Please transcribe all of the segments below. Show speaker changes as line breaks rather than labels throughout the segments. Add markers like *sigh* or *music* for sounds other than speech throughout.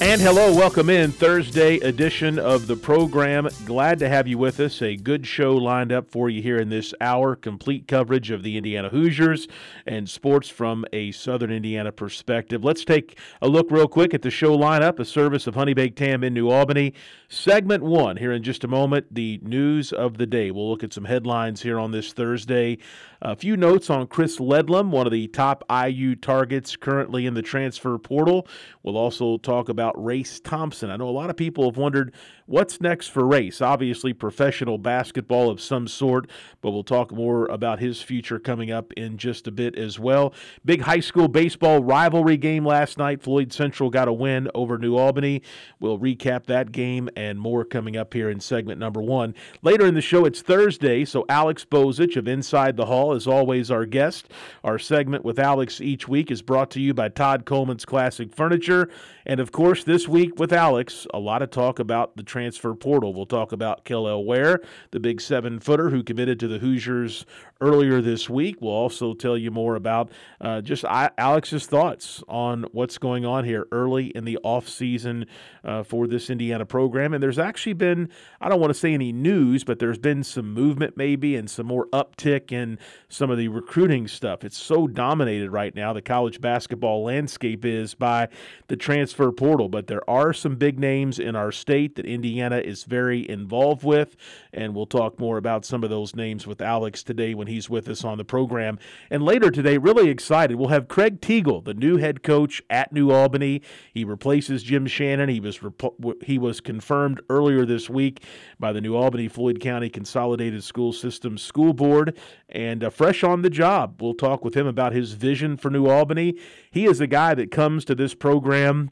And hello, welcome in Thursday edition of the program. Glad to have you with us. A good show lined up for you here in this hour. Complete coverage of the Indiana Hoosiers and sports from a Southern Indiana perspective. Let's take a look real quick at the show lineup. A service of Honey Baked Ham in New Albany. Segment one here in just a moment. The news of the day. We'll look at some headlines here on this Thursday. A few notes on Chris Ledlum, one of the top IU targets currently in the transfer portal. We'll also talk about Race Thompson. I know a lot of people have wondered what's next for Race. Obviously, professional basketball of some sort, but we'll talk more about his future coming up in just a bit as well. Big high school baseball rivalry game last night. Floyd Central got a win over New Albany. We'll recap that game and more coming up here in segment number one. Later in the show, it's Thursday, so Alex Bozich of Inside the Hall is always our guest. Our segment with Alex each week is brought to you by Todd Coleman's Classic Furniture. And of course, this week with Alex, a lot of talk about the transfer portal. We'll talk about Kel'el Ware, the big seven footer who committed to the Hoosiers earlier this week. We'll also tell you more about uh, just Alex's thoughts on what's going on here early in the offseason uh, for this Indiana program. And there's actually been, I don't want to say any news, but there's been some movement maybe and some more uptick in some of the recruiting stuff. It's so dominated right now, the college basketball landscape is by the transfer portal. But there are some big names in our state that Indiana is very involved with. And we'll talk more about some of those names with Alex today when he's with us on the program. And later today, really excited, we'll have Craig Teagle, the new head coach at New Albany. He replaces Jim Shannon. He was he was confirmed earlier this week by the New Albany Floyd County Consolidated School System School Board and uh, fresh on the job. We'll talk with him about his vision for New Albany. He is a guy that comes to this program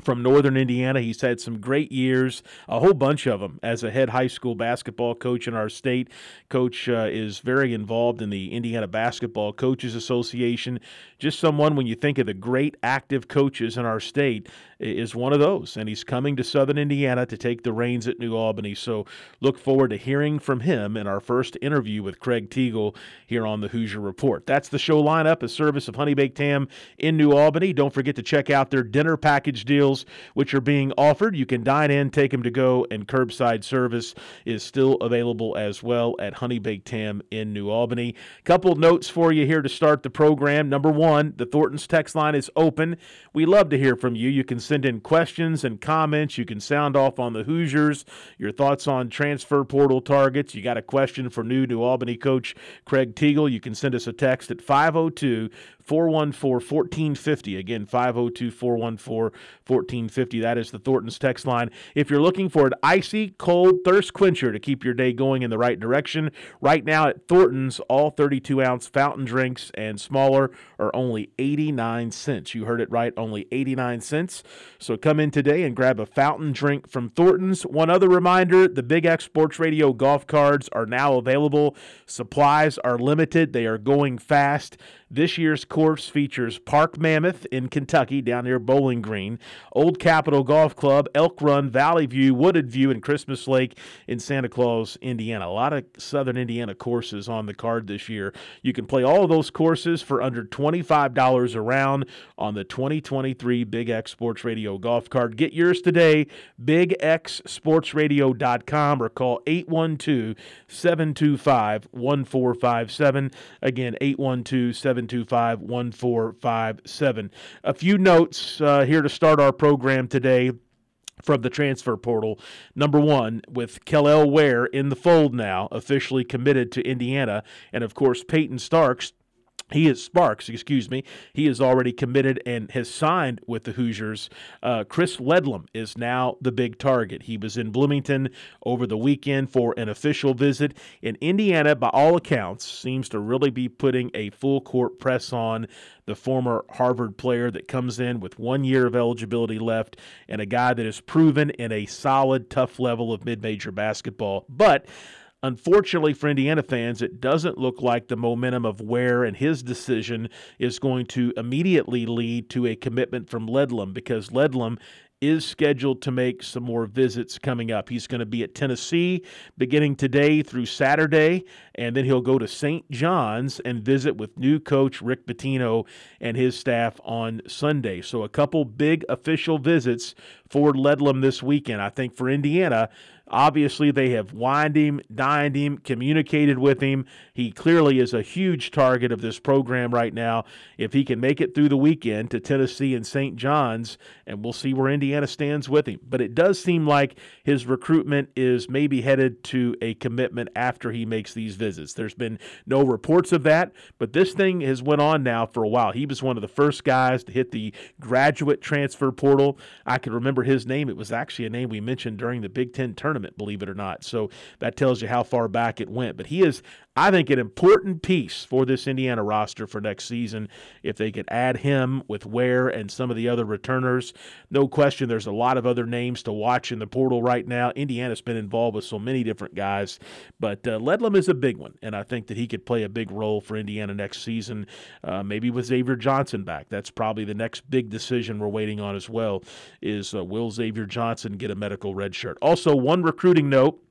from Northern Indiana. He's had some great years, a whole bunch of them, as a head high school basketball coach in our state. Coach uh, is very involved in the Indiana Basketball Coaches Association. Just someone, when you think of the great active coaches in our state, is one of those. And he's coming to Southern Indiana to take the reins at New Albany. So look forward to hearing from him in our first interview with Craig Teagle here on the Hoosier Report. That's the show lineup, a service of Honey Baked Ham in New Albany. Don't forget to check out their dinner package deals, which are being offered. You can dine in, take them to go, and curbside service is still available as well at Honey Baked Ham in New Albany. Couple notes for you here to start the program. Number one, the Thornton's text line is open. We love to hear from you. You can send in questions and comments. You can sound off on the Hoosiers, your thoughts on transfer portal targets. You got a question for new New Albany coach Craig Teagle. You can send us a text at 502 414 1450. Again, 502 414 1450. That is the Thornton's text line. If you're looking for an icy, cold thirst quencher to keep your day going in the right direction, right now at Thornton's, all 32 ounce fountain drinks and smaller are only 89 cents. You heard it right, only 89 cents. So come in today and grab a fountain drink from Thornton's. One other reminder the Big X Sports Radio golf cards are now available. Supplies are limited, they are going fast. This year's course features Park Mammoth in Kentucky, down near Bowling Green, Old Capitol Golf Club, Elk Run, Valley View, Wooded View, and Christmas Lake in Santa Claus, Indiana. A lot of Southern Indiana courses on the card this year. You can play all of those courses for under $25 a round on the 2023 Big X Sports Radio golf card. Get yours today, bigxsportsradio.com or call 812 725 1457. Again, 812 725 1457. A few notes uh, here to start our program today from the transfer portal. Number one, with Kel'el Ware in the fold now, officially committed to Indiana, and of course Peyton Starks he is Sparks, excuse me. He is already committed and has signed with the Hoosiers. Uh, Chris Ledlum is now the big target. He was in Bloomington over the weekend for an official visit. In Indiana, by all accounts, seems to really be putting a full court press on the former Harvard player that comes in with one year of eligibility left and a guy that is proven in a solid, tough level of mid major basketball. But Unfortunately for Indiana fans, it doesn't look like the momentum of Ware and his decision is going to immediately lead to a commitment from Ledlum because Ledlum is scheduled to make some more visits coming up. He's going to be at Tennessee beginning today through Saturday, and then he'll go to St. John's and visit with new coach Rick Pitino and his staff on Sunday. So, a couple big official visits for Ledlum this weekend. I think for Indiana, Obviously, they have wined him, dined him, communicated with him. He clearly is a huge target of this program right now. If he can make it through the weekend to Tennessee and St. John's, and we'll see where Indiana stands with him. But it does seem like his recruitment is maybe headed to a commitment after he makes these visits. There's been no reports of that, but this thing has went on now for a while. He was one of the first guys to hit the graduate transfer portal. I can remember his name. It was actually a name we mentioned during the Big Ten tournament tournament, believe it or not. So that tells you how far back it went. But he is, I think, an important piece for this Indiana roster for next season. If they could add him with Ware and some of the other returners, no question there's a lot of other names to watch in the portal right now. Indiana's been involved with so many different guys, but uh, Ledlum is a big one, and I think that he could play a big role for Indiana next season, uh, maybe with Xavier Johnson back. That's probably the next big decision we're waiting on as well is uh, will Xavier Johnson get a medical red shirt? Also, one recruiting note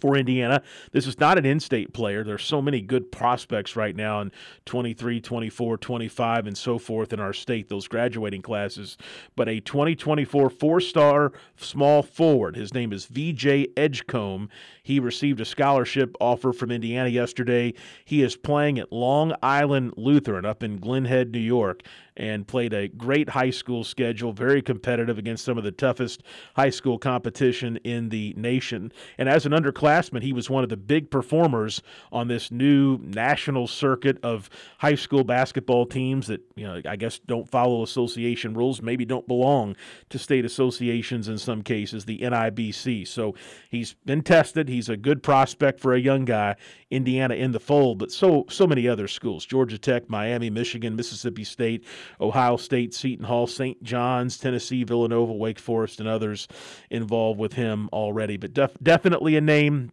for Indiana. This is not an in state player. There's so many good prospects right now in 23, 24, 25, and so forth in our state, those graduating classes. But a 2024 four star small forward, his name is VJ Edgecombe. He received a scholarship offer from Indiana yesterday. He is playing at Long Island Lutheran up in Glen Head, New York and played a great high school schedule, very competitive against some of the toughest high school competition in the nation. And as an underclassman, he was one of the big performers on this new national circuit of high school basketball teams that, you know, I guess don't follow association rules, maybe don't belong to state associations in some cases, the NIBC. So he's been tested. He's a good prospect for a young guy. Indiana in the fold, but so so many other schools: Georgia Tech, Miami, Michigan, Mississippi State, Ohio State, Seton Hall, St. John's, Tennessee, Villanova, Wake Forest, and others involved with him already. But def- definitely a name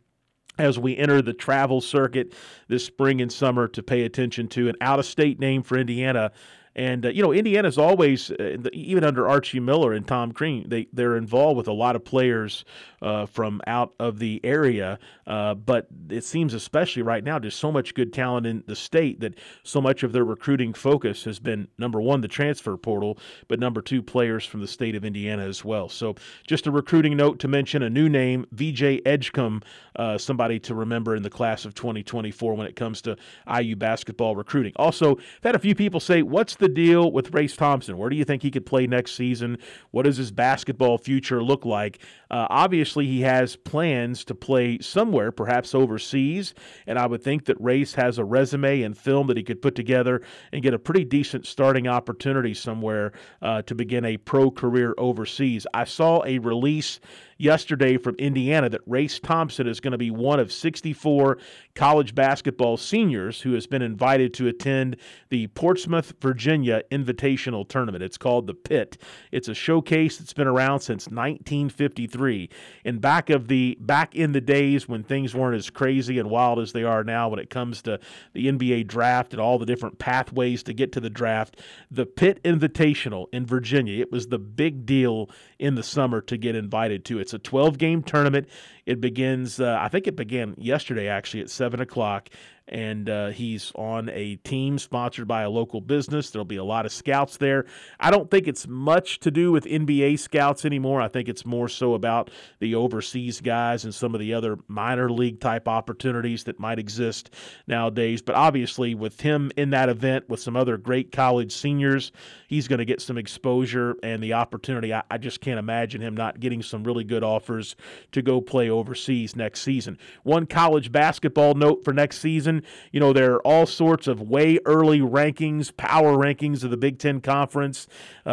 as we enter the travel circuit this spring and summer to pay attention to. An out of state name for Indiana and uh, you know, Indiana's always, uh, even under Archie Miller and Tom Crean, they they're involved with a lot of players uh, from out of the area. Uh, but it seems, especially right now, there's so much good talent in the state that so much of their recruiting focus has been number one, the transfer portal, but number two, players from the state of Indiana as well. So just a recruiting note to mention a new name, VJ Edgecombe, uh, somebody to remember in the class of 2024 when it comes to IU basketball recruiting. Also, I've had a few people say, "What's the deal with Race Thompson? Where do you think he could play next season? What does his basketball future look like? Uh, obviously, he has plans to play somewhere, perhaps overseas, and I would think that Race has a resume and film that he could put together and get a pretty decent starting opportunity somewhere uh, to begin a pro career overseas. I saw a release yesterday from Indiana that Race Thompson is going to be one of 64 college basketball seniors who has been invited to attend the Portsmouth, Virginia Invitational Tournament. It's called the Pit. It's a showcase that's been around since 1953. And back of the back in the days when things weren't as crazy and wild as they are now when it comes to the NBA draft and all the different pathways to get to the draft, the Pit Invitational in Virginia, it was the big deal in the summer to get invited to. It's a 12 game tournament. It begins, uh, I think it began yesterday actually at 7 o'clock and uh, he's on a team sponsored by a local business. There'll be a lot of scouts there. I don't think it's much to do with NBA scouts anymore. I think it's more so about the overseas guys and some of the other minor league type opportunities that might exist nowadays. But obviously, with him in that event with some other great college seniors, he's going to get some exposure and the opportunity. I, I just can't imagine him not getting some really good offers to go play overseas next season. One college basketball note for next season you know, there are all sorts of way early rankings, power rankings of the Big Ten Conference.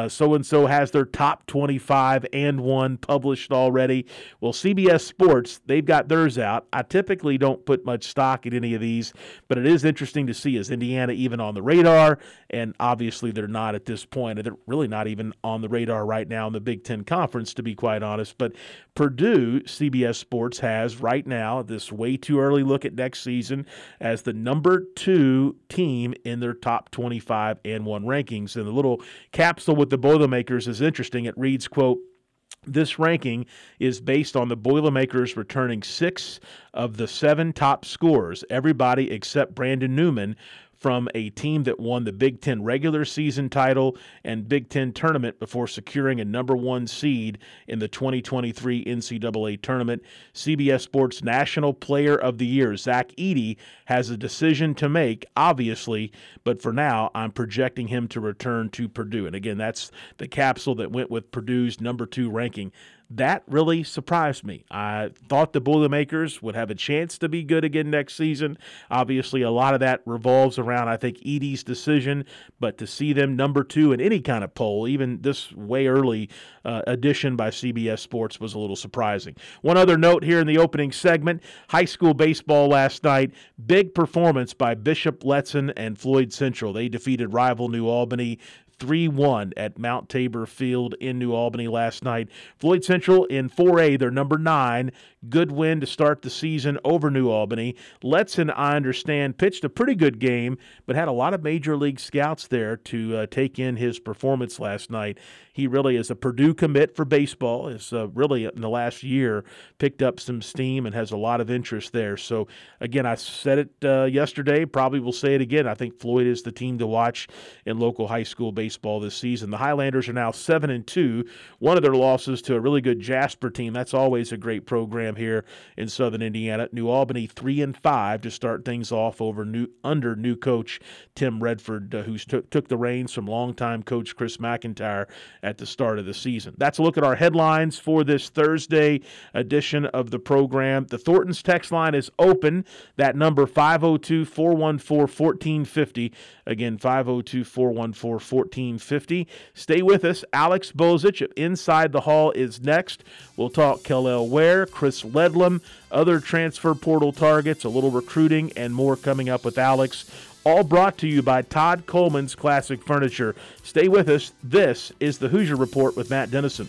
So and so has their top 25 and one published already. Well, CBS Sports, they've got theirs out. I typically don't put much stock in any of these, but it is interesting to see is Indiana even on the radar? And obviously, they're not at this point. They're really not even on the radar right now in the Big Ten Conference, to be quite honest. But Purdue, CBS Sports has right now this way too early look at next season as the number two team in their top 25 and one rankings. And the little capsule with the Boilermakers is interesting. It reads, quote, this ranking is based on the Boilermakers returning six of the seven top scorers, everybody except Brandon Newman, from a team that won the Big Ten regular season title and Big Ten tournament before securing a number one seed in the 2023 NCAA tournament. CBS Sports National Player of the Year, Zach Edey, has a decision to make, obviously, but for now, I'm projecting him to return to Purdue. And again, that's the capsule that went with Purdue's number two ranking that really surprised me. I thought the Boilermakers would have a chance to be good again next season. Obviously, a lot of that revolves around, I think, Edey's decision, but to see them number two in any kind of poll, even this way early uh, edition by CBS Sports, was a little surprising. One other note here in the opening segment high school baseball last night, big performance by Bishop Letson and Floyd Central. They defeated rival New Albany 3 1 at Mount Tabor Field in New Albany last night. Floyd Central in 4A, they're number nine. Good win to start the season over New Albany. Letson, I understand, pitched a pretty good game, but had a lot of major league scouts there to uh, take in his performance last night. He really is a Purdue commit for baseball. Is uh, really in the last year picked up some steam and has a lot of interest there. So again, I said it uh, yesterday. Probably will say it again. I think Floyd is the team to watch in local high school baseball this season. The Highlanders are now seven and two. One of their losses to a really good Jasper team. That's always a great program here in Southern Indiana. New Albany three and five to start things off over new under new coach Tim Redford, uh, who took took the reins from longtime coach Chris McIntyre at the start of the season. That's a look at our headlines for this Thursday edition of the program. The Thornton's text line is open. That number 502 414 1450. Again, 502 414 1450. Stay with us. Alex Bozich of Inside the Hall is next. We'll talk Kel'el Ware, Chris Ledlum, other transfer portal targets, a little recruiting, and more coming up with Alex all brought to you by Todd Coleman's Classic Furniture. Stay with us. This is the Hoosier Report with Matt Dennison.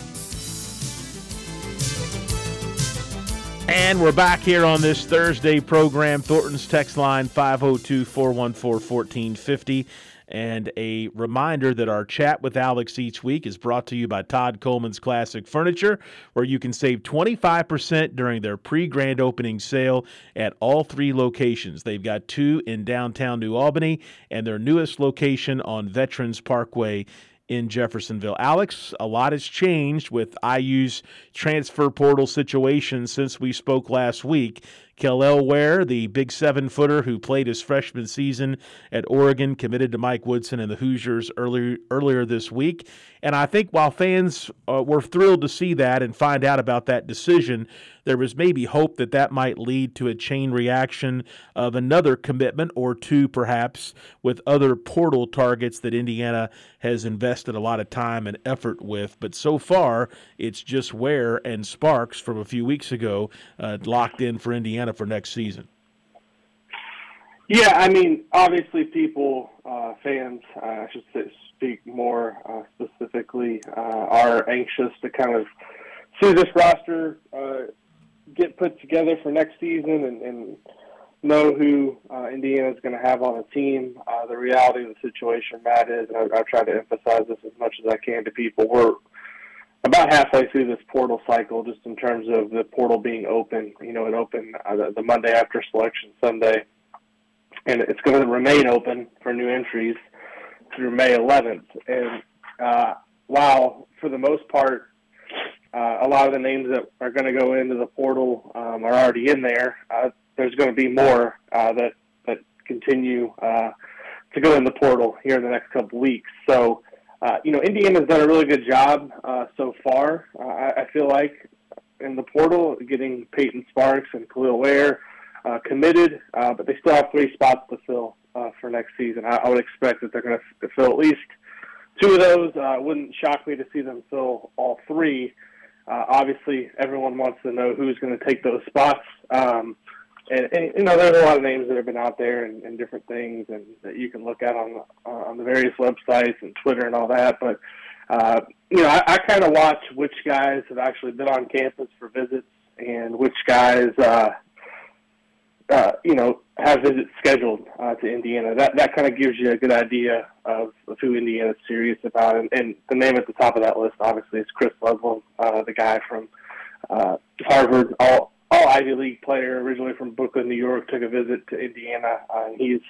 And we're back here on this Thursday program. Thornton's text line 502 414 1450. And a reminder that our chat with Alex each week is brought to you by Todd Coleman's Classic Furniture, where you can save 25% during their pre grand opening sale at all three locations. They've got two in downtown New Albany and their newest location on Veterans Parkway in Jeffersonville. Alex, a lot has changed with IU's transfer portal situation since we spoke last week. Kel'el Ware, the big seven footer who played his freshman season at Oregon, committed to Mike Woodson and the Hoosiers earlier earlier this week. And I think while fans uh, were thrilled to see that and find out about that decision, there was maybe hope that that might lead to a chain reaction of another commitment or two, perhaps, with other portal targets that Indiana has invested a lot of time and effort with. But so far, it's just Ware and Sparks from a few weeks ago uh, locked in for Indiana for next season.
Yeah, I mean, obviously, people, uh, fans, uh, I should say, speak more uh, specifically, uh, are anxious to kind of see this roster uh, get put together for next season and, and know who uh, Indiana is going to have on the team. The reality of the situation, Matt, is, and I, I've tried to emphasize this as much as I can to people, we're about halfway through this portal cycle, just in terms of the portal being open. You know, it opened uh, the, the Monday after Selection Sunday, and it's going to remain open for new entries through May 11th. And uh, while for the most part, uh, a lot of the names that are going to go into the portal um, are already in there. Uh, there's going to be more uh, that that continue uh, to go in the portal here in the next couple weeks. So, uh, you know, Indiana's done a really good job uh, so far. Uh, I, I feel like in the portal, getting Peyton Sparks and Kel'el Ware uh, committed, uh, but they still have three spots to fill uh, for next season. I, I would expect that they're going to fill at least two of those. Uh, wouldn't shock me to see them fill all three. Uh, obviously, everyone wants to know who's going to take those spots. Um, and, and, you know, there's a lot of names that have been out there and, and different things, and that you can look at on uh, on the various websites and Twitter and all that. But uh, you know, I, I kind of watch which guys have actually been on campus for visits and which guys uh, uh, you know, have visits scheduled uh, to Indiana. That that kind of gives you a good idea of, of who Indiana's serious about. And, and the name at the top of that list, obviously, is Chris Ledlum, uh, the guy from uh, Harvard, all all Ivy League player, originally from Brooklyn, New York, took a visit to Indiana. Uh, he's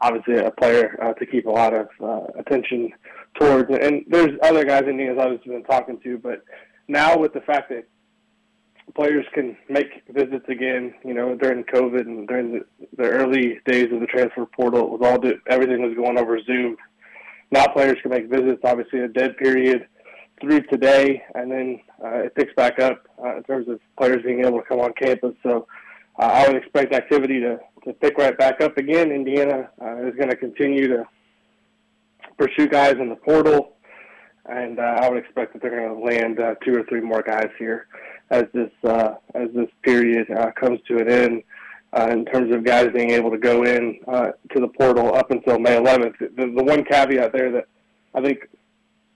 obviously a player uh, to keep a lot of uh, attention towards. And there's other guys in Indiana's obviously been talking to, but now with the fact that players can make visits again. You know, during COVID and during the, the early days of the transfer portal, it was all everything was going over Zoom. Now players can make visits. Obviously, a dead period through today, and then uh, it picks back up uh, in terms of players being able to come on campus. So uh, I would expect activity to, to pick right back up again. Indiana uh, is going to continue to pursue guys in the portal, and uh, I would expect that they're going to land uh, two or three more guys here as this uh, as this period uh, comes to an end. Uh, in terms of guys being able to go in uh, to the portal up until May 11th, the, the one caveat there that I think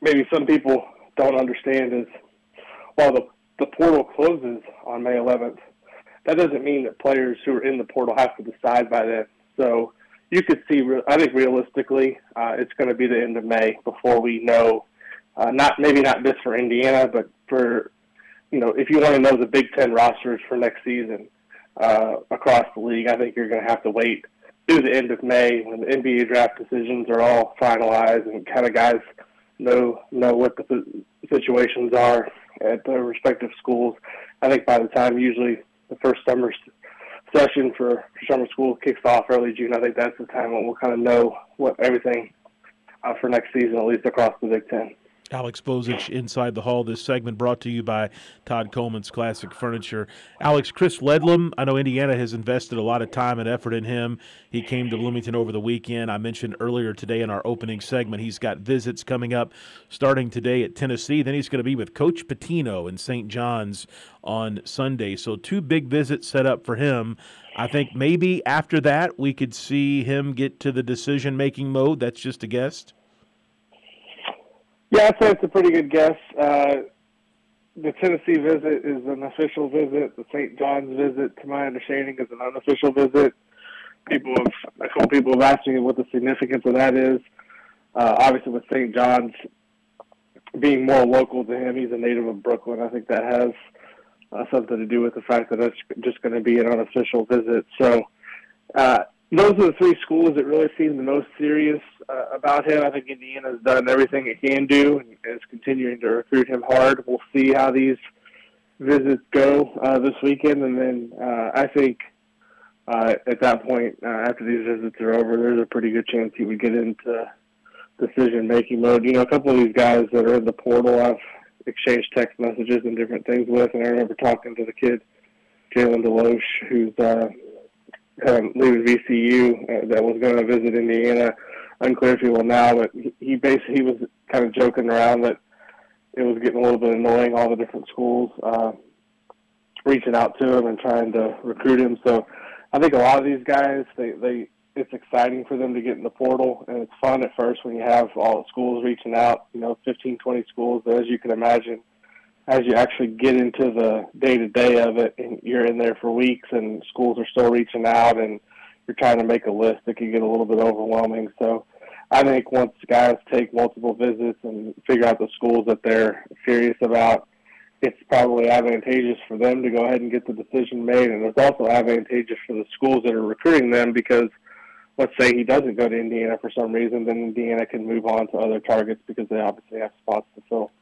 maybe some people don't understand is while the the portal closes on May 11th, that doesn't mean that players who are in the portal have to decide by then. So you could see, I think realistically, uh, it's going to be the end of May before we know. Uh, not maybe not just for Indiana, but for you know, if you want to know the Big Ten rosters for next season uh, across the league, I think you're going to have to wait through the end of May when the NBA draft decisions are all finalized and kind of guys know know what the situations are at their respective schools. I think by the time usually the first summer session for summer school kicks off early June, I think that's the time when we'll kind of know what everything uh, for next season, at least across the Big Ten.
Alex Bozich inside the hall. This segment brought to you by Todd Coleman's Classic Furniture. Alex, Chris Ledlum, I know Indiana has invested a lot of time and effort in him. He came to Bloomington over the weekend. I mentioned earlier today in our opening segment, he's got visits coming up starting today at Tennessee. Then he's going to be with Coach Pitino in St. John's on Sunday. So, two big visits set up for him. I think maybe after that, we could see him get to the decision making mode. That's just a guess.
Yeah, I'd say it's a pretty good guess. Uh, the Tennessee visit is an official visit. The St. John's visit, to my understanding, is an unofficial visit. People have, a couple people have asked me what the significance of that is. Uh, obviously, with St. John's being more local to him, he's a native of Brooklyn. I think that has uh, something to do with the fact that that's just going to be an unofficial visit. So, uh, those are the three schools that really seem the most serious uh, about him. I think Indiana's done everything it can do and is continuing to recruit him hard. We'll see how these visits go uh, this weekend, and then uh, I think uh, at that point, uh, after these visits are over, there's a pretty good chance he would get into decision making mode. You know, a couple of these guys that are in the portal, I've exchanged text messages and different things with, and I remember talking to the kid, Jalen DeLoach, who's uh, um, leaving VCU uh, that was going to visit Indiana. Unclear if he will now, but he, basically he was kind of joking around that it was getting a little bit annoying all the different schools uh, reaching out to him and trying to recruit him. So I think a lot of these guys they they it's exciting for them to get in the portal and it's fun at first when you have all the schools reaching out, you know, 15, 20 schools. But as you can imagine, as you actually get into the day to day of it and you're in there for weeks and schools are still reaching out and you're trying to make a list, it can get a little bit overwhelming. So I think once guys take multiple visits and figure out the schools that they're serious about, it's probably advantageous for them to go ahead and get the decision made. And it's also advantageous for the schools that are recruiting them because let's say he doesn't go to Indiana for some reason, then Indiana can move on to other targets because they obviously have spots to fill.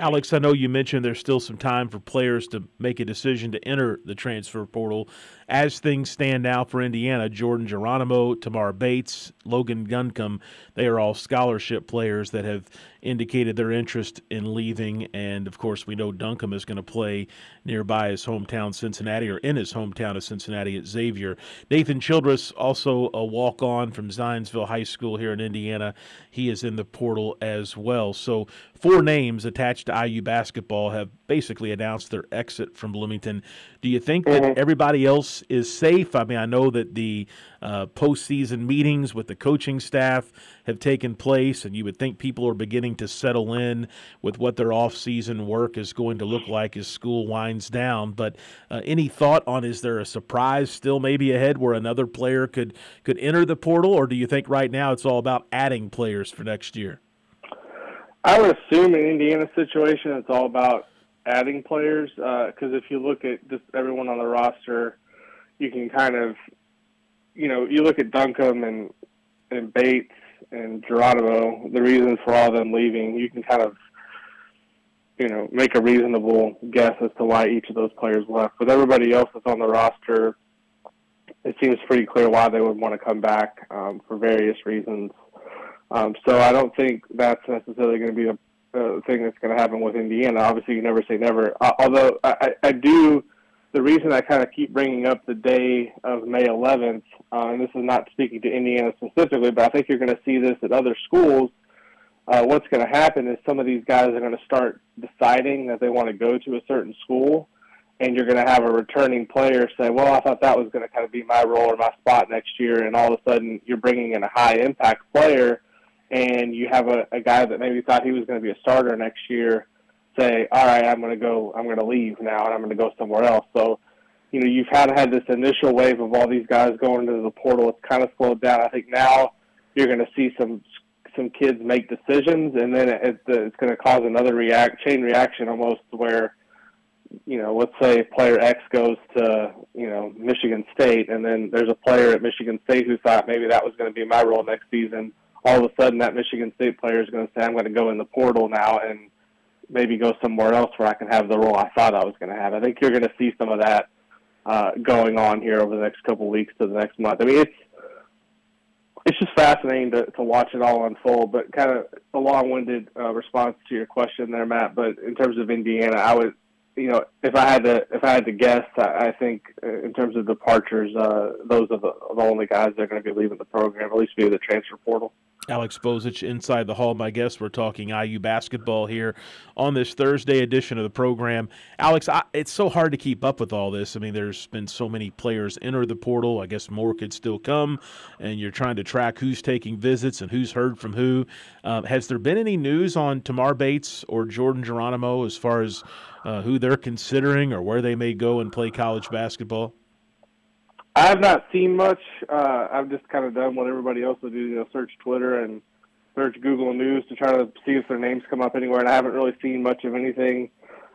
Alex, I know you mentioned there's still some time for players to make a decision to enter the transfer portal. As things stand now for Indiana, Jordan Geronimo, Tamar Bates, Logan Duncombe, they are all scholarship players that have indicated their interest in leaving. And of course, we know Duncombe is going to play nearby his hometown, Cincinnati, or in his hometown of Cincinnati at Xavier. Nathan Childress, also a walk on from Zionsville High School here in Indiana. He is in the portal as well. So, four names attached to IU basketball have basically announced their exit from Bloomington. Do you think that mm-hmm. everybody else is safe? I mean, I know that the uh, postseason meetings with the coaching staff have taken place, and you would think people are beginning to settle in with what their off-season work is going to look like as school winds down. But uh, any thought on is there a surprise still maybe ahead where another player could could enter the portal, or do you think right now it's all about adding players for next year?
I would assume in Indiana's situation, it's all about adding players because uh, if you look at just everyone on the roster, you can kind of you know, you look at Duncombe and and Bates and Geronimo, the reasons for all of them leaving, you can kind of you know make a reasonable guess as to why each of those players left. With everybody else that's on the roster, it seems pretty clear why they would want to come back um, for various reasons. Um, so I don't think that's necessarily going to be a, a thing that's going to happen with Indiana. Obviously, you never say never. Uh, although I, I do the reason I kind of keep bringing up the day of May 11th, uh, and this is not speaking to Indiana specifically, but I think you're going to see this at other schools. Uh, what's going to happen is some of these guys are going to start deciding that they want to go to a certain school, and you're going to have a returning player say, "Well, I thought that was going to kind of be my role or my spot next year," and all of a sudden you're bringing in a high impact player, and you have a, a guy that maybe thought he was going to be a starter next year say, all right, I'm going to go, I'm going to leave now, and I'm going to go somewhere else. So, you know, you've had had this initial wave of all these guys going into the portal. It's kind of slowed down. I think now you're going to see some some kids make decisions, and then it, it's going to cause another react chain reaction almost where, you know, let's say player X goes to you know Michigan State, and then there's a player at Michigan State who thought maybe that was going to be my role next season. All of a sudden, that Michigan State player is going to say, "I'm going to go in the portal now," and maybe go somewhere else where I can have the role I thought I was going to have. I think you're going to see some of that uh, going on here over the next couple weeks to the next month. I mean, it's it's just fascinating to, to watch it all unfold. But kind of a long-winded uh, response to your question there, Matt. But in terms of Indiana, I would, you know, if I had to if I had to guess, I, I think uh, in terms of departures, uh, those are the, the only guys that are going to be leaving the program, at least via the transfer portal.
Alex Bozich inside the hall. My guest, we're talking IU basketball here on this Thursday edition of the program. Alex, I, it's so hard to keep up with all this. I mean, there's been so many players enter the portal. I guess more could still come, and you're trying to track who's taking visits and who's heard from who. Um, has there been any news on Tamar Bates or Jordan Geronimo as far as uh, who they're considering or where they may go and play college basketball?
I have not seen much. Uh, I've just kind of done what everybody else would do, you know, search Twitter and search Google News to try to see if their names come up anywhere, and I haven't really seen much of anything.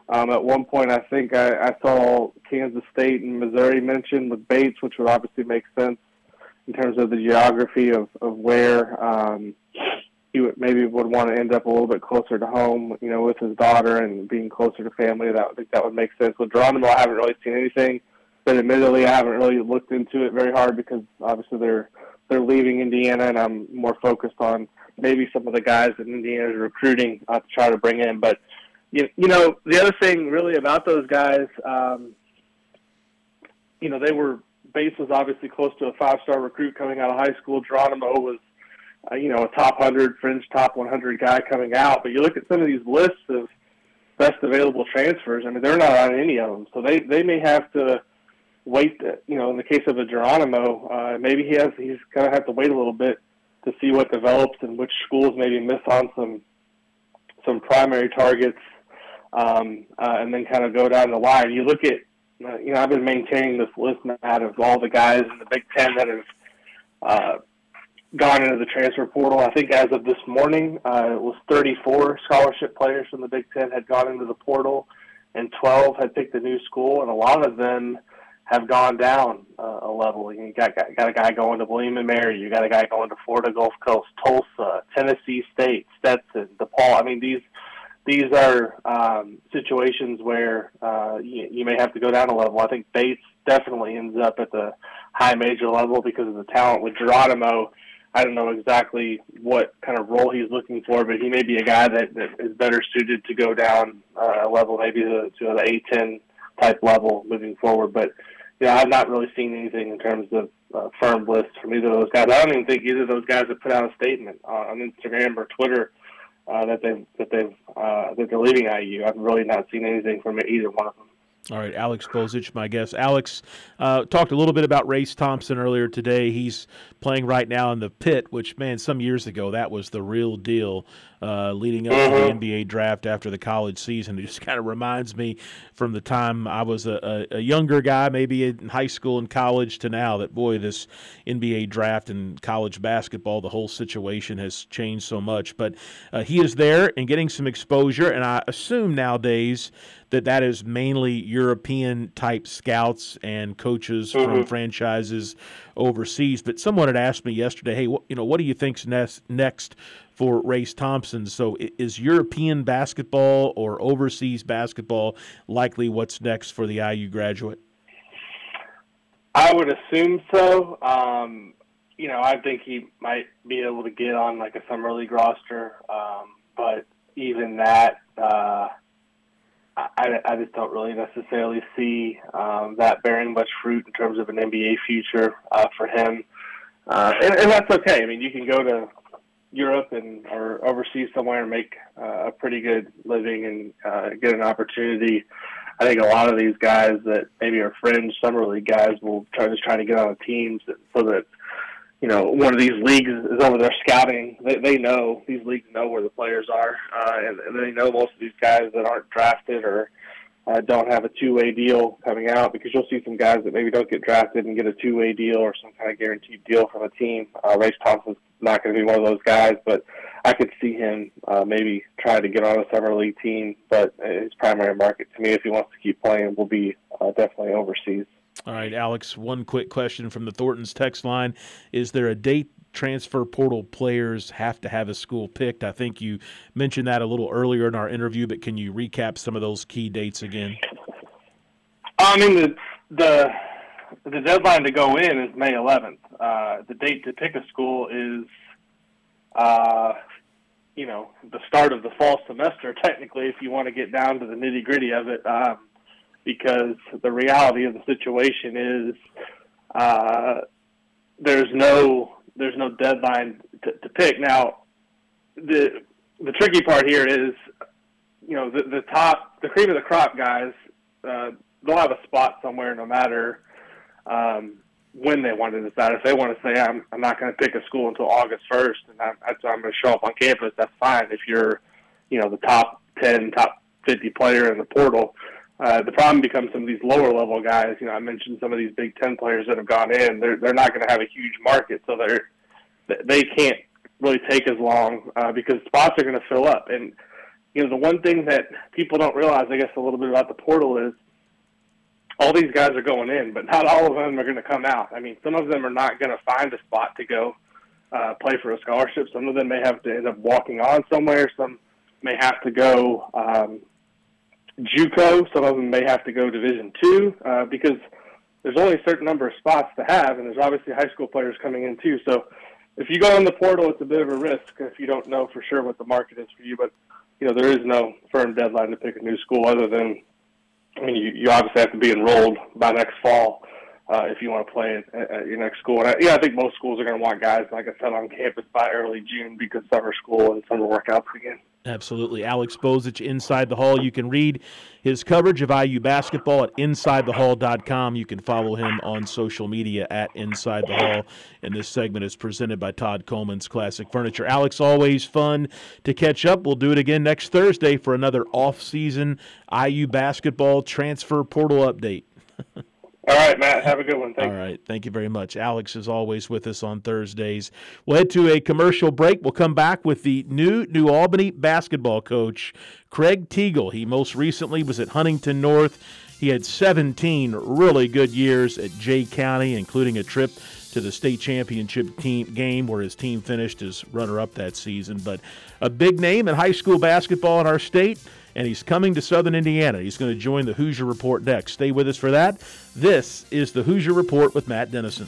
Um, at one point, I think I, I saw Kansas State and Missouri mentioned with Bates, which would obviously make sense in terms of the geography of, of where um, he would, maybe would want to end up a little bit closer to home, you know, with his daughter and being closer to family. That I think that would make sense. With Geronimo, I haven't really seen anything but admittedly, I haven't really looked into it very hard because obviously they're they're leaving Indiana, and I'm more focused on maybe some of the guys that Indiana is recruiting uh, to try to bring in. But you, you know, the other thing really about those guys, um, you know, they were Bates was obviously close to a five star recruit coming out of high school. Geronimo was, uh, you know, a top hundred fringe top 100 guy coming out. But you look at some of these lists of best available transfers. I mean, they're not on any of them, so they they may have to wait. You know, in the case of a Geronimo, uh, maybe he has he's gonna have to wait a little bit to see what develops and which schools maybe miss on some some primary targets, um, uh, and then kind of go down the line. You look at, uh, you know, I've been maintaining this list Matt of all the guys in the Big Ten that have uh, gone into the transfer portal. I think as of this morning, uh, it was 34 scholarship players from the Big Ten had gone into the portal, and 12 had picked a new school, and a lot of them have gone down uh, a level. You got, got got a guy going to William and Mary. You got a guy going to Florida Gulf Coast, Tulsa, Tennessee State, Stetson, DePaul. I mean these these are um, situations where uh, you, you may have to go down a level. I think Bates definitely ends up at the high major level because of the talent with Geronimo. I don't know exactly what kind of role he's looking for, but he may be a guy that, that is better suited to go down uh, a level, maybe to, to the A10 type level moving forward. But you know, I've not really seen anything in terms of uh, firm lists from either of those guys. I don't even think either of those guys have put out a statement on, on Instagram or Twitter uh, that they've that they've uh, that they're leaving IU. I've really not seen anything from either one of them.
All right, Alex Bozich, my guest. Alex uh, talked a little bit about Race Thompson earlier today. He's playing right now in the pit, which, man, some years ago, that was the real deal uh, leading up mm-hmm. to the mm-hmm. NBA draft after the college season. It just kind of reminds me from the time I was a, a, a, younger guy, maybe in high school and college, to now that, boy, this NBA draft and college basketball, the whole situation has changed so much. But uh, he is there and getting some exposure, and I assume nowadays that that is mainly European type scouts and coaches mm-hmm. from franchises overseas. But someone had asked me yesterday, "Hey, you know, what do you think's next next for Race Thompson?" So is European basketball or overseas basketball likely what's next for the IU graduate?
I would assume so. Um, you know, I think he might be able to get on like a summer league roster, um, but even that. Uh, I, I just don't really necessarily see um, that bearing much fruit in terms of an NBA future uh, for him, uh, and, and that's okay. I mean, you can go to Europe and or overseas somewhere and make uh, a pretty good living and uh, get an opportunity. I think a lot of these guys that maybe are fringe summer league guys will try just trying to get on teams so that you know, one of these leagues is over there scouting. They, they know these leagues know where the players are, uh, and, and they know most of these guys that aren't drafted or uh, don't have a two-way deal coming out. Because you'll see some guys that maybe don't get drafted and get a two-way deal or some kind of guaranteed deal from a team. Uh, Race Thompson's not going to be one of those guys, but I could see him uh, maybe try to get on a summer league team. But his primary market, to me, if he wants to keep playing, will be uh, definitely overseas.
All right, Alex, one quick question from the Thornton's text line. Is there a date transfer portal players have to have a school picked? I think you mentioned that a little earlier in our interview, but can you recap some of those key dates again?
I mean, the the, the deadline to go in is May 11th. Uh, the date to pick a school is, uh, you know, the start of the fall semester, technically, if you want to get down to the nitty gritty of it. Um, because the reality of the situation is uh, there's no there's no deadline to, to, pick. Now, the the tricky part here is, you know, the, the top the cream of the crop guys uh, they'll have a spot somewhere no matter um, when they want to decide. If they want to say I'm I'm not going to pick a school until August first, and I'm, I'm going to show up on campus, that's fine. If you're, you know, the top ten, top fifty player in the portal uh, the problem becomes some of these lower level guys. You know, I mentioned some of these Big Ten players that have gone in. They're they're not going to have a huge market, so they're they can't really take as long uh, because spots are going to fill up. And you know, the one thing that people don't realize, I guess, a little bit about the portal is all these guys are going in, but not all of them are going to come out. I mean, some of them are not going to find a spot to go uh, play for a scholarship. Some of them may have to end up walking on somewhere. Some may have to go. Um, JUCO. Some of them may have to go Division two uh, because there's only a certain number of spots to have, and there's obviously high school players coming in too. So if you go in the portal, it's a bit of a risk if you don't know for sure what the market is for you. But you know, there is no firm deadline to pick a new school other than, I mean, you, you obviously have to be enrolled by next fall uh, if you want to play at, at your next school. And I, yeah, I think most schools are going to want guys, like I said, on campus by early June because summer school and summer workouts begin.
Absolutely. Alex Bozich, Inside the Hall. You can read his coverage of IU basketball at InsideTheHall.com. You can follow him on social media at Inside the Hall. And this segment is presented by Todd Coleman's Classic Furniture. Alex, always fun to catch up. We'll do it again next Thursday for another off-season IU basketball transfer portal update. *laughs*
All right, Matt. Have a good one. Thanks.
All right. Thank you very much. Alex is always with us on Thursdays. We'll head to a commercial break. We'll come back with the new New Albany basketball coach, Craig Teagle. He most recently was at Huntington North. He had 17 really good years at Jay County, including a trip to the state championship team game where his team finished as runner up that season. But a big name in high school basketball in our state and he's coming to Southern Indiana. He's going to join the Hoosier Report next. Stay with us for that. This is the Hoosier Report with Matt Dennison.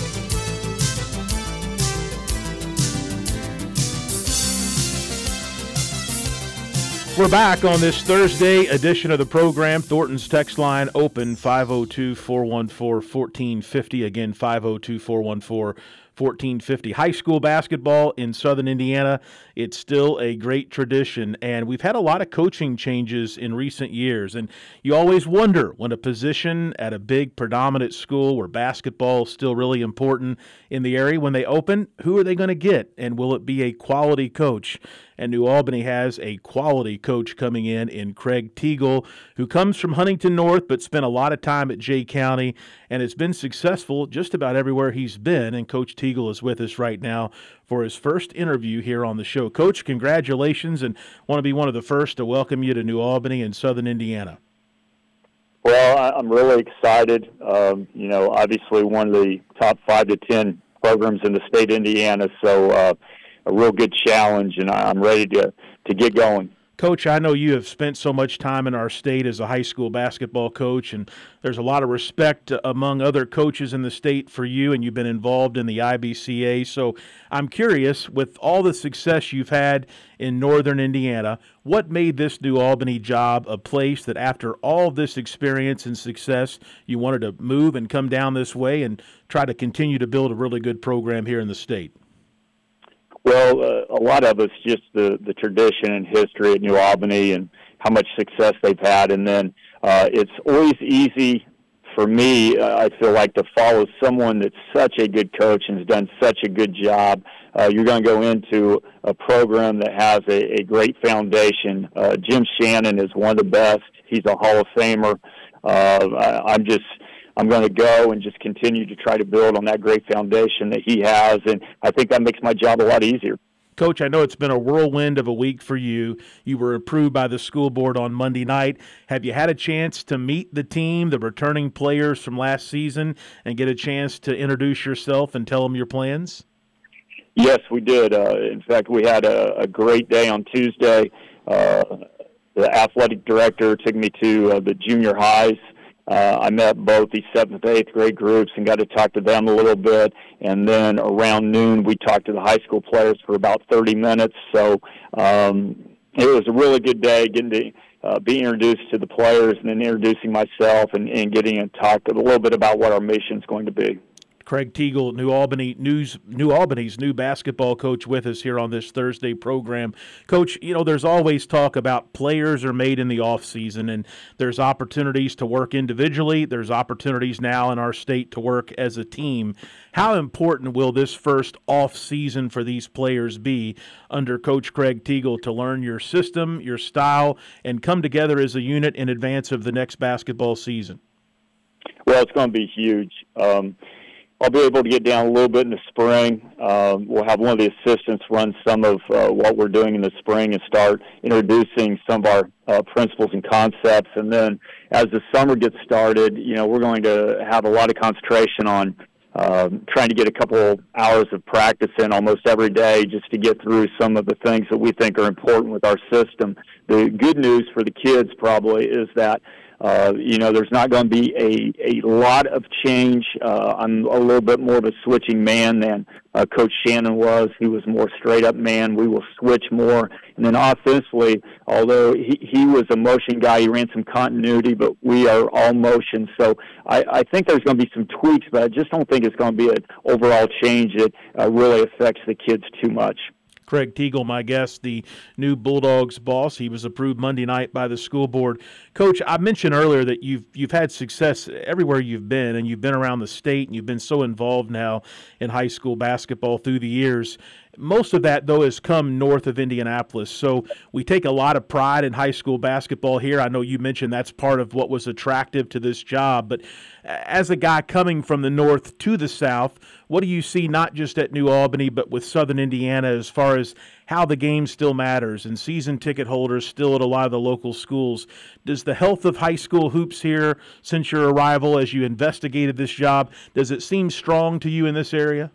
We're back on this Thursday edition of the program. Thornton's text line open 502 414 1450. Again, 502 414 1450. High school basketball in Southern Indiana, it's still a great tradition, and we've had a lot of coaching changes in recent years. And you always wonder when a position at a big predominant school where basketball is still really important in the area, when they open, who are they going to get? And will it be a quality coach? and New Albany has a quality coach coming in in Craig Teagle, who comes from Huntington North but spent a lot of time at Jay County and has been successful just about everywhere he's been. And Coach Teagle is with us right now for his first interview here on the show. Coach, congratulations, and want to be one of the first to welcome you to New Albany and Southern Indiana.
Well, I'm really excited. Um, you know, obviously one of the top five to ten programs in the state of Indiana, so. Uh, a real good challenge, and I'm ready to to get going.
Coach, I know you have spent so much time in our state as a high school basketball coach, and there's a lot of respect among other coaches in the state for you, and you've been involved in the IBCA. So I'm curious, with all the success you've had in northern Indiana, what made this New Albany job a place that, after all this experience and success, you wanted to move and come down this way and try to continue to build a really good program here in the state?
Well, uh, a lot of it's just the the tradition and history at New Albany and how much success they've had, and then uh, it's always easy for me. Uh, I feel like to follow someone that's such a good coach and has done such a good job. Uh, you're going to go into a program that has a, a great foundation. Uh, Jim Shannon is one of the best. He's a Hall of Famer. Uh, I, I'm just I'm going to go and just continue to try to build on that great foundation that he has, and I think that makes my job a lot easier.
Coach, I know it's been a whirlwind of a week for you. You were approved by the school board on Monday night. Have you had a chance to meet the team, the returning players from last season, and get a chance to introduce yourself and tell them your plans?
Yes, we did. Uh, in fact, we had a, a great day on Tuesday. Uh, the athletic director took me to uh, the junior highs uh, I met both the seventh, eighth grade groups and got to talk to them a little bit. And then around noon, we talked to the high school players for about 30 minutes. So um, it was a really good day getting to uh, be introduced to the players and then introducing myself and, and getting to talk a little bit about what our mission is going to be.
Craig Teagle, New Albany News, New Albany's new basketball coach, with us here on this Thursday program. Coach, you know, there's always talk about players are made in the off season, and there's opportunities to work individually. There's opportunities now in our state to work as a team. How important will this first off season for these players be under Coach Craig Teagle to learn your system, your style, and come together as a unit in advance of the next basketball season?
Well, it's going to be huge. Um, I'll be able to get down a little bit in the spring. Um, we'll have one of the assistants run some of uh, what we're doing in the spring and start introducing some of our uh, principles and concepts. And then as the summer gets started, you know, we're going to have a lot of concentration on um, trying to get a couple hours of practice in almost every day just to get through some of the things that we think are important with our system. The good news for the kids probably is that uh, you know, there's not going to be a, a lot of change. Uh, I'm a little bit more of a switching man than uh, Coach Shannon was. He was more straight up man. We will switch more. And then offensively, although he, he was a motion guy, he ran some continuity, but we are all motion. So I, I think there's going to be some tweaks, but I just don't think it's going to be an overall change that uh, really affects the kids too much.
Craig Teagle, my guest, the new Bulldogs boss. He was approved Monday night by the school board. Coach, I mentioned earlier that you've you've had success everywhere you've been, and you've been around the state, and you've been so involved now in high school basketball through the years. Most of that, though, has come north of Indianapolis. So we take a lot of pride in high school basketball here. I know you mentioned that's part of what was attractive to this job. But as a guy coming from the north to the south, what do you see not just at New Albany, but with southern Indiana as far as how the game still matters and season ticket holders still at a lot of the local schools? Does the health of high school hoops here since your arrival, as you investigated this job, does it seem strong to you in this area?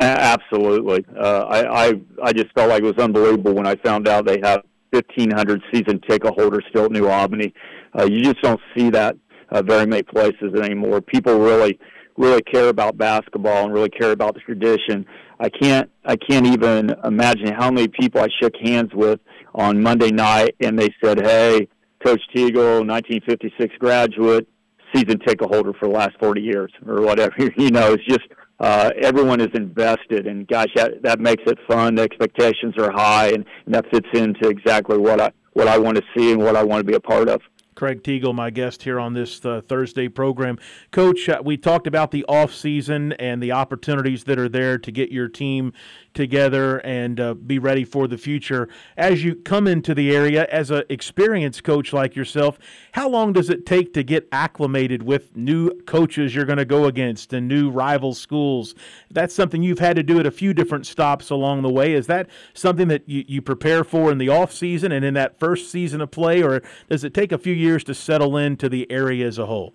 Absolutely. Uh, I, I I just felt like it was unbelievable when I found out they have 1,500 season ticket holders still at New Albany. Uh, you just don't see that uh, very many places anymore. People really really care about basketball and really care about the tradition. I can't I can't even imagine how many people I shook hands with on Monday night and they said, "Hey, Coach Teagle, 1956 graduate, season ticket holder for the last 40 years or whatever." *laughs* you know, it's just uh, everyone is invested, and gosh, that, that makes it fun. The expectations are high, and, and that fits into exactly what I what I want to see and what I want to be a part of.
Craig Teagle, my guest here on this uh, Thursday program. Coach, uh, we talked about the off season and the opportunities that are there to get your team together and uh, be ready for the future. As you come into the area as an experienced coach like yourself, how long does it take to get acclimated with new coaches you're going to go against and new rival schools? That's something you've had to do at a few different stops along the way. Is that something that you, you prepare for in the off season and in that first season of play, or does it take a few years to settle into the area as a whole?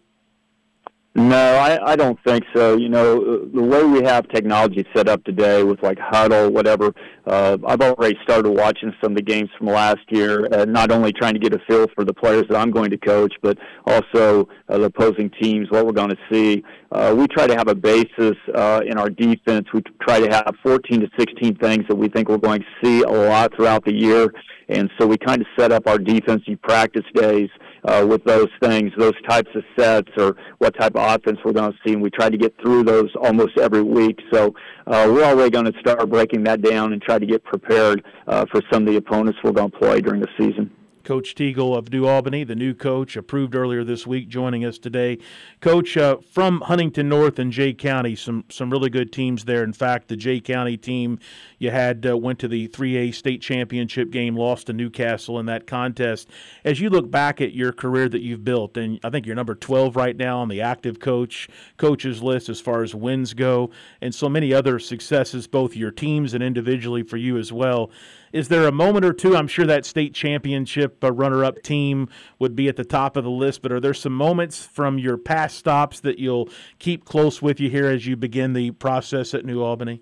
No, I, I don't think so. You know, the way we have technology set up today with like Hudl, whatever, uh, I've already started watching some of the games from last year, uh, not only trying to get a feel for the players that I'm going to coach, but also uh, the opposing teams, what we're going to see. Uh, we try to have a basis uh, in our defense. We try to have 14 to 16 things that we think we're going to see a lot throughout the year. And so we kind of set up our defensive practice days uh, with those things, those types of sets, or what type of offense we're going to see. And we try to get through those almost every week. So uh, we're already going to start breaking that down and try to get prepared uh, for some of the opponents we're going to play during the season.
Coach Teagle of New Albany, the new coach, approved earlier this week, joining us today. Coach, uh, from Huntington North and Jay County, some some really good teams there. In fact, the Jay County team you had uh, went to the 3A state championship game, lost to New Castle in that contest. As you look back at your career that you've built, and I think you're number 12 right now on the active coach coaches list as far as wins go, and so many other successes, both your teams and individually for you as well. Is there a moment or two? I'm sure that state championship uh, runner up team would be at the top of the list, but are there some moments from your past stops that you'll keep close with you here as you begin the process at New Albany?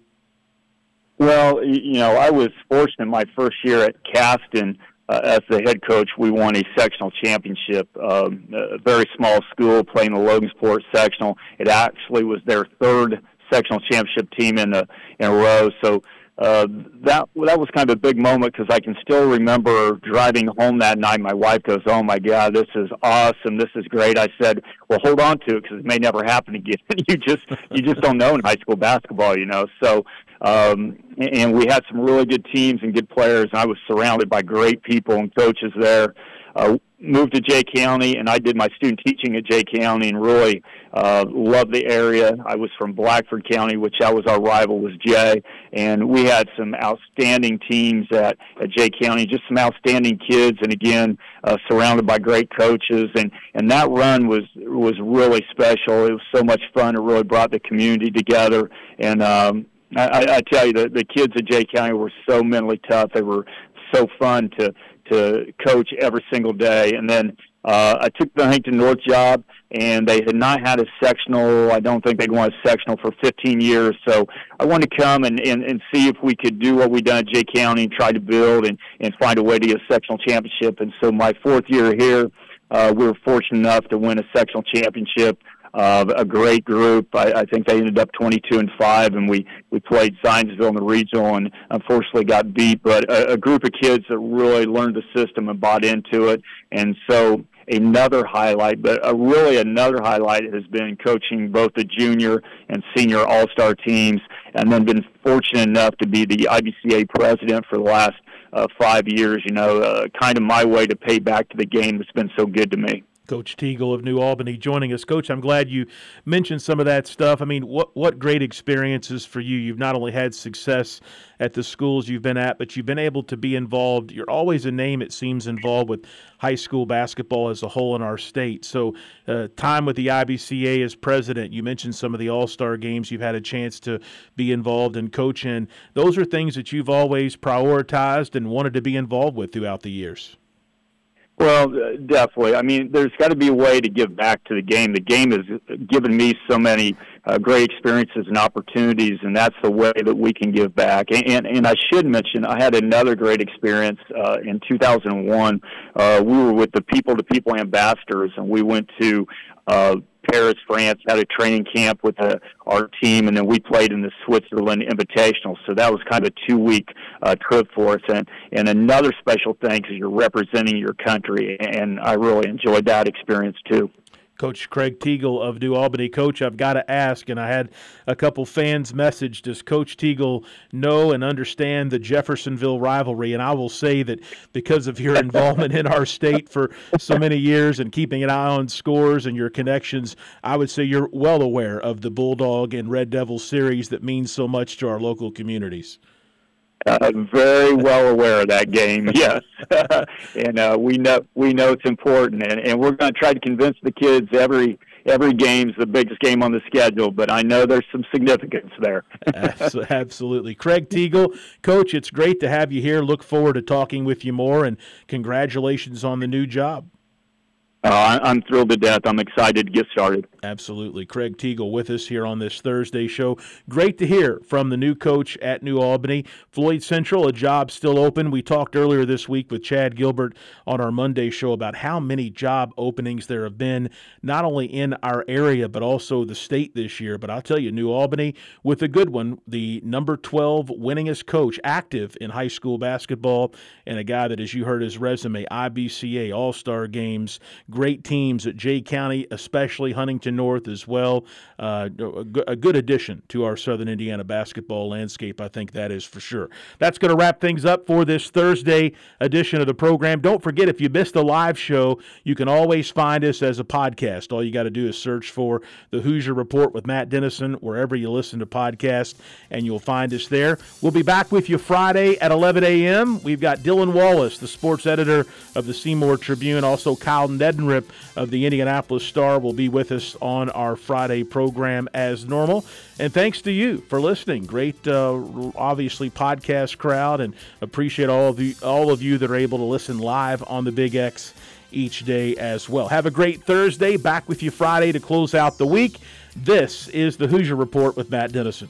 Well, you know, I was fortunate my first year at Caston. Uh, as the head coach, we won a sectional championship. Um, a very small school playing the Logansport sectional. It actually was their third sectional championship team in a in a row. So uh, that that was kind of a big moment because I can still remember driving home that night. My wife goes, "Oh my God, this is awesome! This is great." I said, "Well, hold on to it because it may never happen again. *laughs* you just you just don't know in high school basketball, you know." So, um, and we had some really good teams and good players. And I was surrounded by great people and coaches there. Uh, moved to Jay County, and I did my student teaching at Jay County, and really uh, loved the area. I was from Blackford County, which that was our rival was Jay, and we had some outstanding teams at, at Jay County, just some outstanding kids, and again uh, surrounded by great coaches, and and that run was was really special. It was so much fun. It really brought the community together, and um, I, I tell you, the, the kids at Jay County were so mentally tough. They were so fun to to coach every single day. And then uh, I took the Huntington North job, and they had not had a sectional. I don't think they'd won a sectional for 15 years. So I wanted to come and, and, and see if we could do what we done at Jay County and try to build and, and find a way to get a sectional championship. And so my fourth year here, uh, we were fortunate enough to win a sectional championship uh, a great group. I, I think they ended up 22 and five, and we we played Zionsville in the regional, and unfortunately got beat. But a, a group of kids that really learned the system and bought into it, and so another highlight, but a, really another highlight has been coaching both the junior and senior all star teams, and then been fortunate enough to be the IBCA president for the last uh, five years. You know, uh, kind of my way to pay back to the game that's been so good to me.
Coach Teagle of New Albany joining us. Coach, I'm glad you mentioned some of that stuff. I mean, what what great experiences for you. You've not only had success at the schools you've been at, but you've been able to be involved. You're always a name, it seems, involved with high school basketball as a whole in our state. So, uh, time with the IBCA as president, you mentioned some of the All Star games you've had a chance to be involved and coach in. Those are things that you've always prioritized and wanted to be involved with throughout the years.
Well, uh, definitely. I mean, there's got to be a way to give back to the game. The game has given me so many uh, great experiences and opportunities, and that's the way that we can give back. And and, and I should mention, I had another great experience uh, in 2001. Uh, we were with the People to People Ambassadors, and we went to uh, Paris, France, had a training camp with uh, our team, and then we played in the Switzerland Invitational. So that was kind of a two week uh, trip for us. And, and another special thing is you're representing your country, and I really enjoyed that experience too.
Coach Craig Teagle of New Albany. Coach, I've got to ask, and I had a couple fans message, does Coach Teagle know and understand the Jeffersonville rivalry? And I will say that because of your involvement in our state for so many years and keeping an eye on scores and your connections, I would say you're well aware of the Bulldog and Red Devil series that means so much to our local communities.
Uh, very well aware of that game, *laughs* yes, *laughs* and uh, we know we know it's important, and, and we're going to try to convince the kids every every game's the biggest game on the schedule, but I know there's some significance there. *laughs*
Absolutely. Craig Teagle, Coach, it's great to have you here. Look forward to talking with you more, and congratulations on the new job.
Uh, I'm thrilled to death. I'm excited to get started.
Absolutely. Craig Teagle with us here on this Thursday show. Great to hear from the new coach at New Albany. Floyd Central, a job still open. We talked earlier this week with Chad Gilbert on our Monday show about how many job openings there have been, not only in our area, but also the state this year. But I'll tell you, New Albany with a good one, the number 12 winningest coach active in high school basketball, and a guy that, as you heard his resume, IBCA, All Star games great teams at Jay County, especially Huntington North as well. Uh, a good addition to our Southern Indiana basketball landscape, I think that is for sure. That's going to wrap things up for this Thursday edition of the program. Don't forget, if you missed the live show, you can always find us as a podcast. All you got to do is search for the Hoosier Report with Matt Dennison wherever you listen to podcasts, and you'll find us there. We'll be back with you Friday at 11 a.m. We've got Dylan Wallace, the sports editor of the Seymour Tribune, also Kyle Nedden Rip of the Indianapolis Star will be with us on our Friday program as normal. And thanks to you for listening. Great, uh, obviously, podcast crowd, and appreciate all of you, all of you that are able to listen live on the Big X each day as well. Have a great Thursday. Back with you Friday to close out the week. This is the Hoosier Report with Matt Dennison.